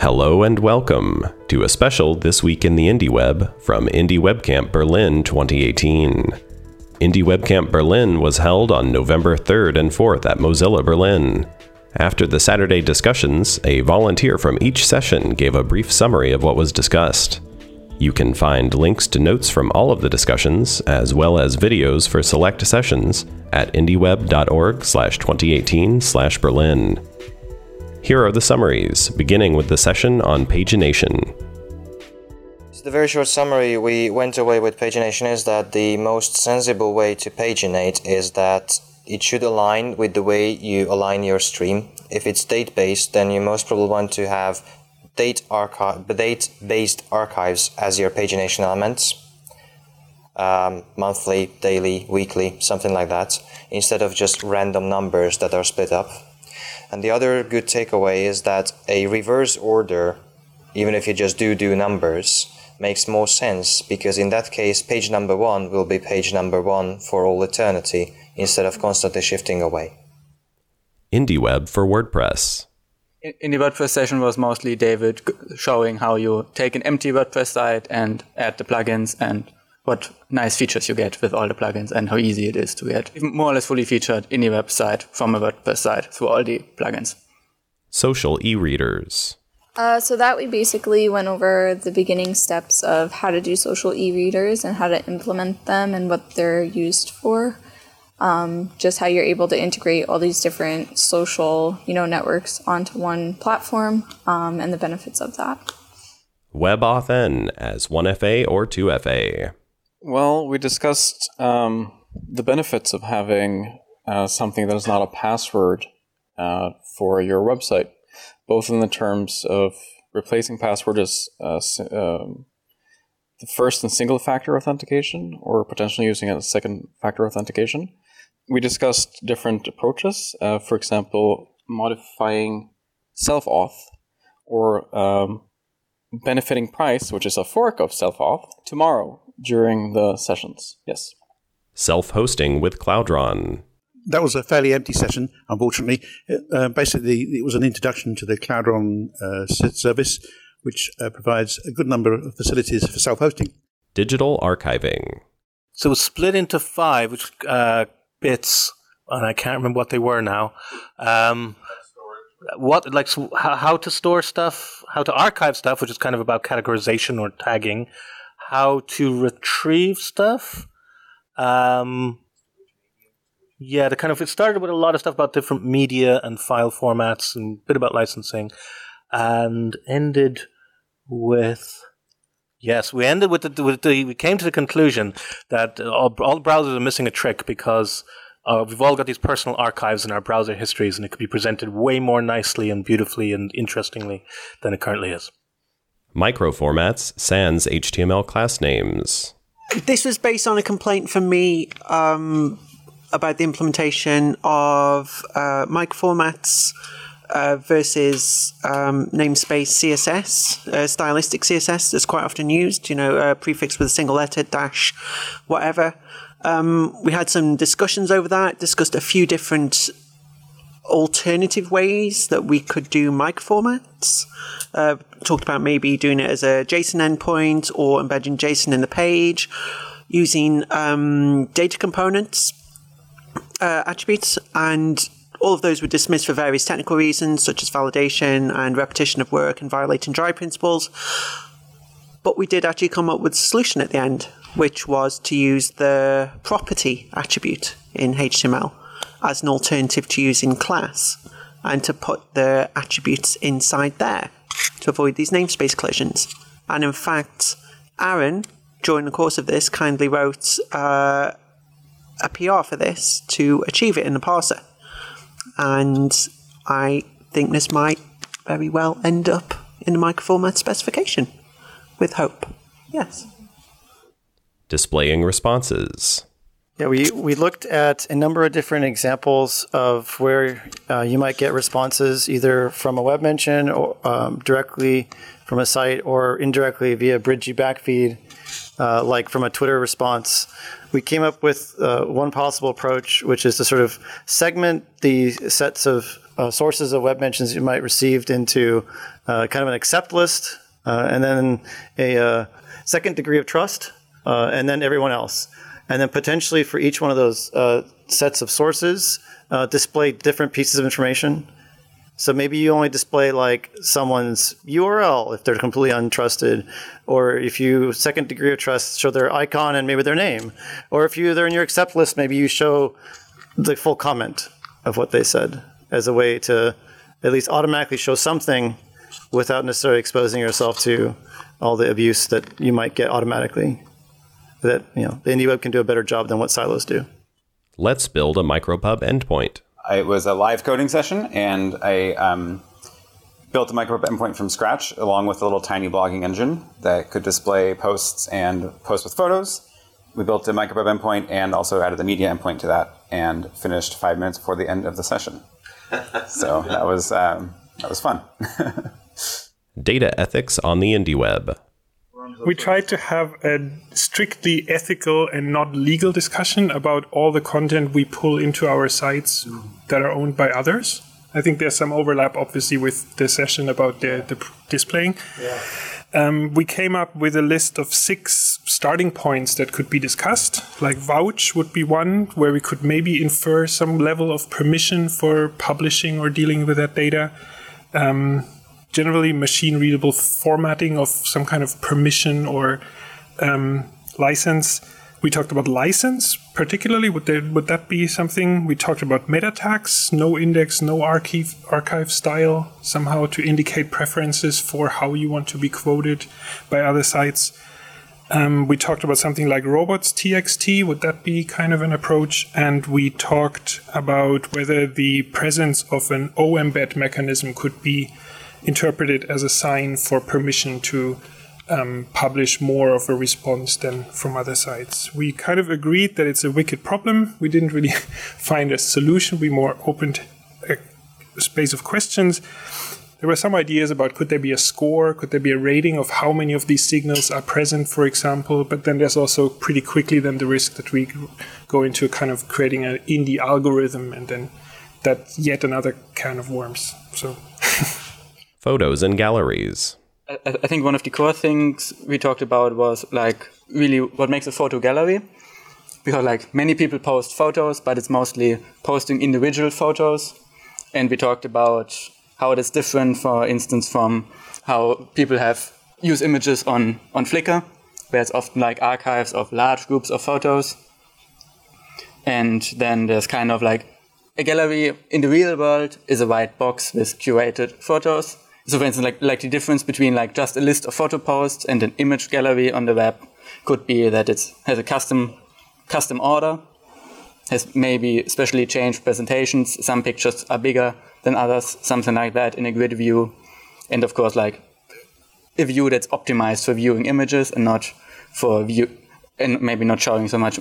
Hello and welcome to a special This Week in the Indie Web from Indie WebCamp Berlin 2018. Indie WebCamp Berlin was held on November 3rd and 4th at Mozilla Berlin. After the Saturday discussions, a volunteer from each session gave a brief summary of what was discussed. You can find links to notes from all of the discussions, as well as videos for select sessions, at indieweb.org slash 2018 slash Berlin. Here are the summaries, beginning with the session on pagination. So the very short summary we went away with pagination is that the most sensible way to paginate is that it should align with the way you align your stream. If it's date based, then you most probably want to have date archive, date based archives as your pagination elements. Um, monthly, daily, weekly, something like that, instead of just random numbers that are split up. And the other good takeaway is that a reverse order, even if you just do do numbers, makes more sense because in that case, page number one will be page number one for all eternity instead of constantly shifting away. IndieWeb for WordPress. In the WordPress session was mostly David showing how you take an empty WordPress site and add the plugins and what nice features you get with all the plugins and how easy it is to get more or less fully featured indie website from a WordPress site through all the plugins. Social e-readers. Uh, so that we basically went over the beginning steps of how to do social e-readers and how to implement them and what they're used for. Um, just how you're able to integrate all these different social, you know, networks onto one platform um, and the benefits of that. WebAuthn as 1FA or 2FA. Well, we discussed um, the benefits of having uh, something that is not a password uh, for your website both in the terms of replacing password as uh, um, the first and single factor authentication or potentially using it as second factor authentication. We discussed different approaches, uh, for example, modifying self auth or um, benefiting price, which is a fork of self auth, tomorrow during the sessions. Yes. Self hosting with Cloudron that was a fairly empty session, unfortunately. Uh, basically, it was an introduction to the Cloudron uh, service, which uh, provides a good number of facilities for self hosting. Digital archiving. So it was split into five which, uh, bits, and I can't remember what they were now. Um, what like so how, how to store stuff, how to archive stuff, which is kind of about categorization or tagging, how to retrieve stuff. Um, yeah, the kind of it started with a lot of stuff about different media and file formats and a bit about licensing, and ended with yes, we ended with the, with the we came to the conclusion that all, all browsers are missing a trick because uh, we've all got these personal archives in our browser histories, and it could be presented way more nicely and beautifully and interestingly than it currently is. Microformats sans HTML class names. This was based on a complaint from me um, about the implementation of uh, microformats uh, versus um, namespace CSS, uh, stylistic CSS that's quite often used, you know, uh, prefix with a single letter, dash, whatever. Um, we had some discussions over that, discussed a few different alternative ways that we could do microformats. Uh, talked about maybe doing it as a JSON endpoint or embedding JSON in the page, using um, data components uh, attributes, and all of those were dismissed for various technical reasons, such as validation and repetition of work and violating dry principles. But we did actually come up with a solution at the end, which was to use the property attribute in HTML as an alternative to using class and to put the attributes inside there to avoid these namespace collisions. And in fact, Aaron, during the course of this, kindly wrote uh, a PR for this to achieve it in the parser. And I think this might very well end up in the microformat specification with hope. Yes. Displaying responses. Yeah, we, we looked at a number of different examples of where uh, you might get responses either from a web mention or um, directly from a site or indirectly via Bridgy backfeed uh, like from a Twitter response, we came up with uh, one possible approach, which is to sort of segment the sets of uh, sources of web mentions you might received into uh, kind of an accept list, uh, and then a second degree of trust, and then everyone else. And then potentially for each one of those uh, sets of sources, uh, display different pieces of information. So maybe you only display like someone's URL if they're completely untrusted, or if you second degree of trust show their icon and maybe their name, or if you they're in your accept list, maybe you show the full comment of what they said as a way to at least automatically show something without necessarily exposing yourself to all the abuse that you might get automatically. That you know the IndieWeb can do a better job than what silos do. Let's build a micropub endpoint. It was a live coding session, and I um, built a micropub endpoint from scratch, along with a little tiny blogging engine that could display posts and post with photos. We built a micropub endpoint and also added the media endpoint to that, and finished five minutes before the end of the session. so that was um, that was fun. Data ethics on the IndieWeb. We tried to have a strictly ethical and not legal discussion about all the content we pull into our sites that are owned by others. I think there's some overlap, obviously, with the session about the, the displaying. Um, we came up with a list of six starting points that could be discussed. Like vouch would be one, where we could maybe infer some level of permission for publishing or dealing with that data. Um, generally, machine readable formatting of some kind of permission or um, license. We talked about license, particularly. Would there would that be something? We talked about meta tags, no index, no archive archive style, somehow to indicate preferences for how you want to be quoted by other sites. Um, we talked about something like robots TXT. Would that be kind of an approach? And we talked about whether the presence of an OEmbed mechanism could be interpreted as a sign for permission to um, publish more of a response than from other sites. We kind of agreed that it's a wicked problem. We didn't really find a solution. We more opened a space of questions. There were some ideas about could there be a score, could there be a rating of how many of these signals are present, for example. But then there's also pretty quickly then the risk that we go into kind of creating an indie algorithm, and then that yet another can of worms. So. Photos and galleries. I, I think one of the core things we talked about was like really what makes a photo gallery. Because like many people post photos, but it's mostly posting individual photos. And we talked about how it is different, for instance, from how people have use images on, on Flickr, where it's often like archives of large groups of photos. And then there's kind of like a gallery in the real world is a white box with curated photos. So for instance, like, like the difference between like just a list of photo posts and an image gallery on the web could be that it has a custom custom order, has maybe specially changed presentations. Some pictures are bigger than others, something like that in a grid view. And of course, like a view that's optimized for viewing images and not for view, and maybe not showing so much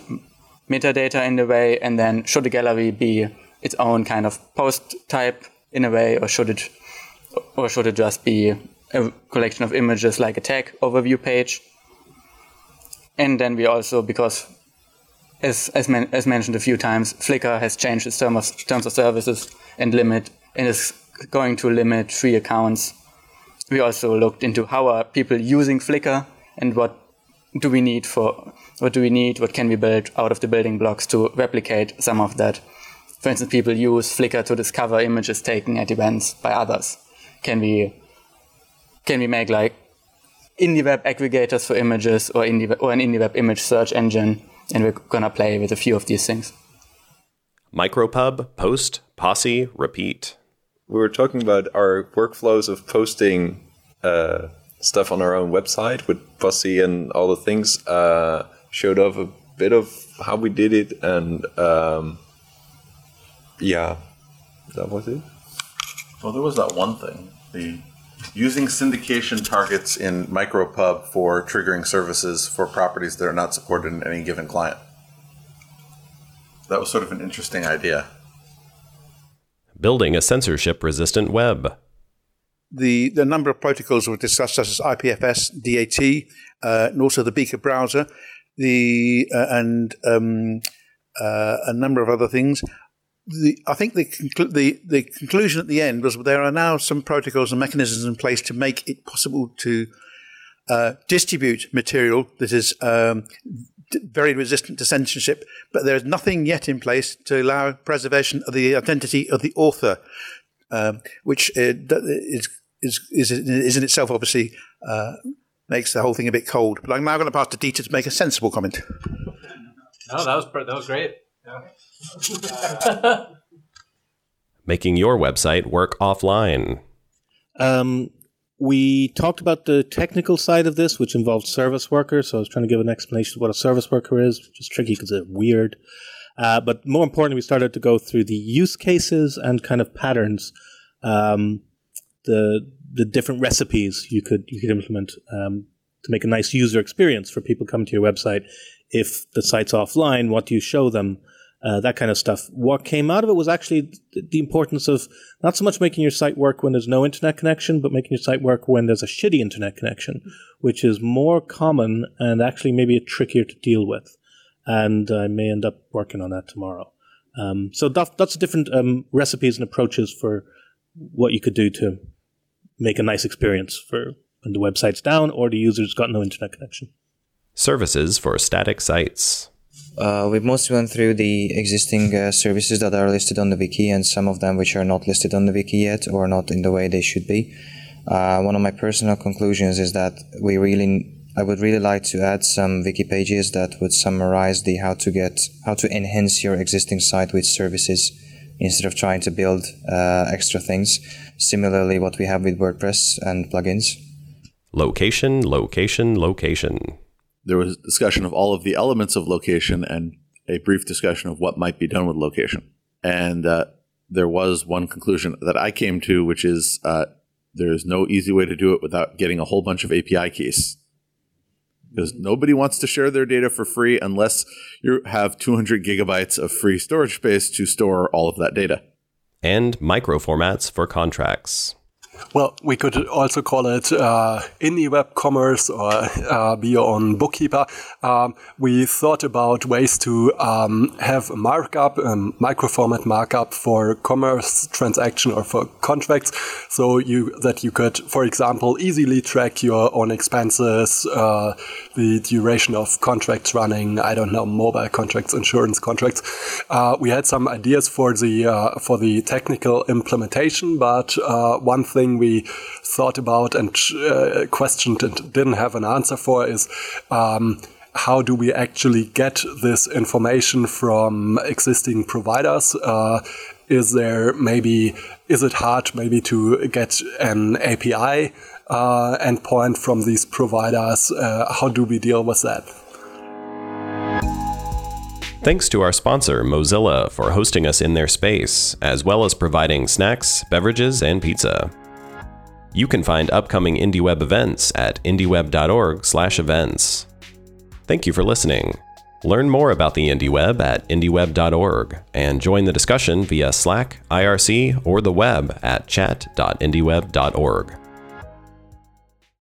metadata in the way. And then should the gallery be its own kind of post type in a way, or should it, or should it just be a collection of images like a tag overview page? And then we also, because as as, men, as mentioned a few times, Flickr has changed its term of, terms of services and limit and is going to limit free accounts. We also looked into how are people using Flickr and what do we need for what do we need, what can we build out of the building blocks to replicate some of that. For instance, people use Flickr to discover images taken at events by others. Can we can we make like IndieWeb aggregators for images or indie or an indie web image search engine? And we're gonna play with a few of these things. Micropub, post, posse, repeat. We were talking about our workflows of posting uh, stuff on our own website with Posse and all the things. Uh, showed off a bit of how we did it, and um, yeah, that was it. Well, there was that one thing the using syndication targets in micropub for triggering services for properties that are not supported in any given client. That was sort of an interesting idea. Building a censorship resistant web. the, the number of protocols we've discussed, such as IPFS, DAT, uh, and also the Beaker browser, the uh, and um, uh, a number of other things. The, I think the, conclu- the the conclusion at the end was there are now some protocols and mechanisms in place to make it possible to uh, distribute material that is um, d- very resistant to censorship, but there is nothing yet in place to allow preservation of the identity of the author, um, which uh, is, is, is, is in itself obviously uh, makes the whole thing a bit cold. But I'm now going to pass to Dieter to make a sensible comment. No, that was that was great. Making your website work offline. Um, we talked about the technical side of this, which involved service workers. So I was trying to give an explanation of what a service worker is, which is tricky because it's weird. Uh, but more importantly, we started to go through the use cases and kind of patterns, um, the the different recipes you could you could implement um, to make a nice user experience for people coming to your website. If the site's offline, what do you show them? Uh, that kind of stuff. What came out of it was actually th- the importance of not so much making your site work when there's no internet connection, but making your site work when there's a shitty internet connection, which is more common and actually maybe trickier to deal with. And I may end up working on that tomorrow. Um, so that, that's different um, recipes and approaches for what you could do to make a nice experience for when the website's down or the user's got no internet connection. Services for static sites. Uh, we've mostly went through the existing uh, services that are listed on the wiki and some of them which are not listed on the wiki yet or not in the way they should be. Uh, one of my personal conclusions is that we really, I would really like to add some wiki pages that would summarize the how to get, how to enhance your existing site with services instead of trying to build uh, extra things. Similarly, what we have with WordPress and plugins. Location, location, location. There was discussion of all of the elements of location and a brief discussion of what might be done with location. And uh, there was one conclusion that I came to, which is uh, there's no easy way to do it without getting a whole bunch of API keys. Because nobody wants to share their data for free unless you have 200 gigabytes of free storage space to store all of that data. And micro formats for contracts. Well, we could also call it uh, indie web commerce or uh, be your own bookkeeper. Um, we thought about ways to um, have a markup, um, microformat markup for commerce transaction or for contracts, so you that you could, for example, easily track your own expenses, uh, the duration of contracts running. I don't know, mobile contracts, insurance contracts. Uh, we had some ideas for the uh, for the technical implementation, but uh, one thing we thought about and uh, questioned and didn't have an answer for is um, how do we actually get this information from existing providers? Uh, is there maybe is it hard maybe to get an API uh, endpoint from these providers? Uh, how do we deal with that? Thanks to our sponsor, Mozilla, for hosting us in their space, as well as providing snacks, beverages, and pizza. You can find upcoming IndieWeb events at indieweb.org/events. Thank you for listening. Learn more about the IndieWeb at indieweb.org and join the discussion via Slack, IRC, or the web at chat.indieweb.org.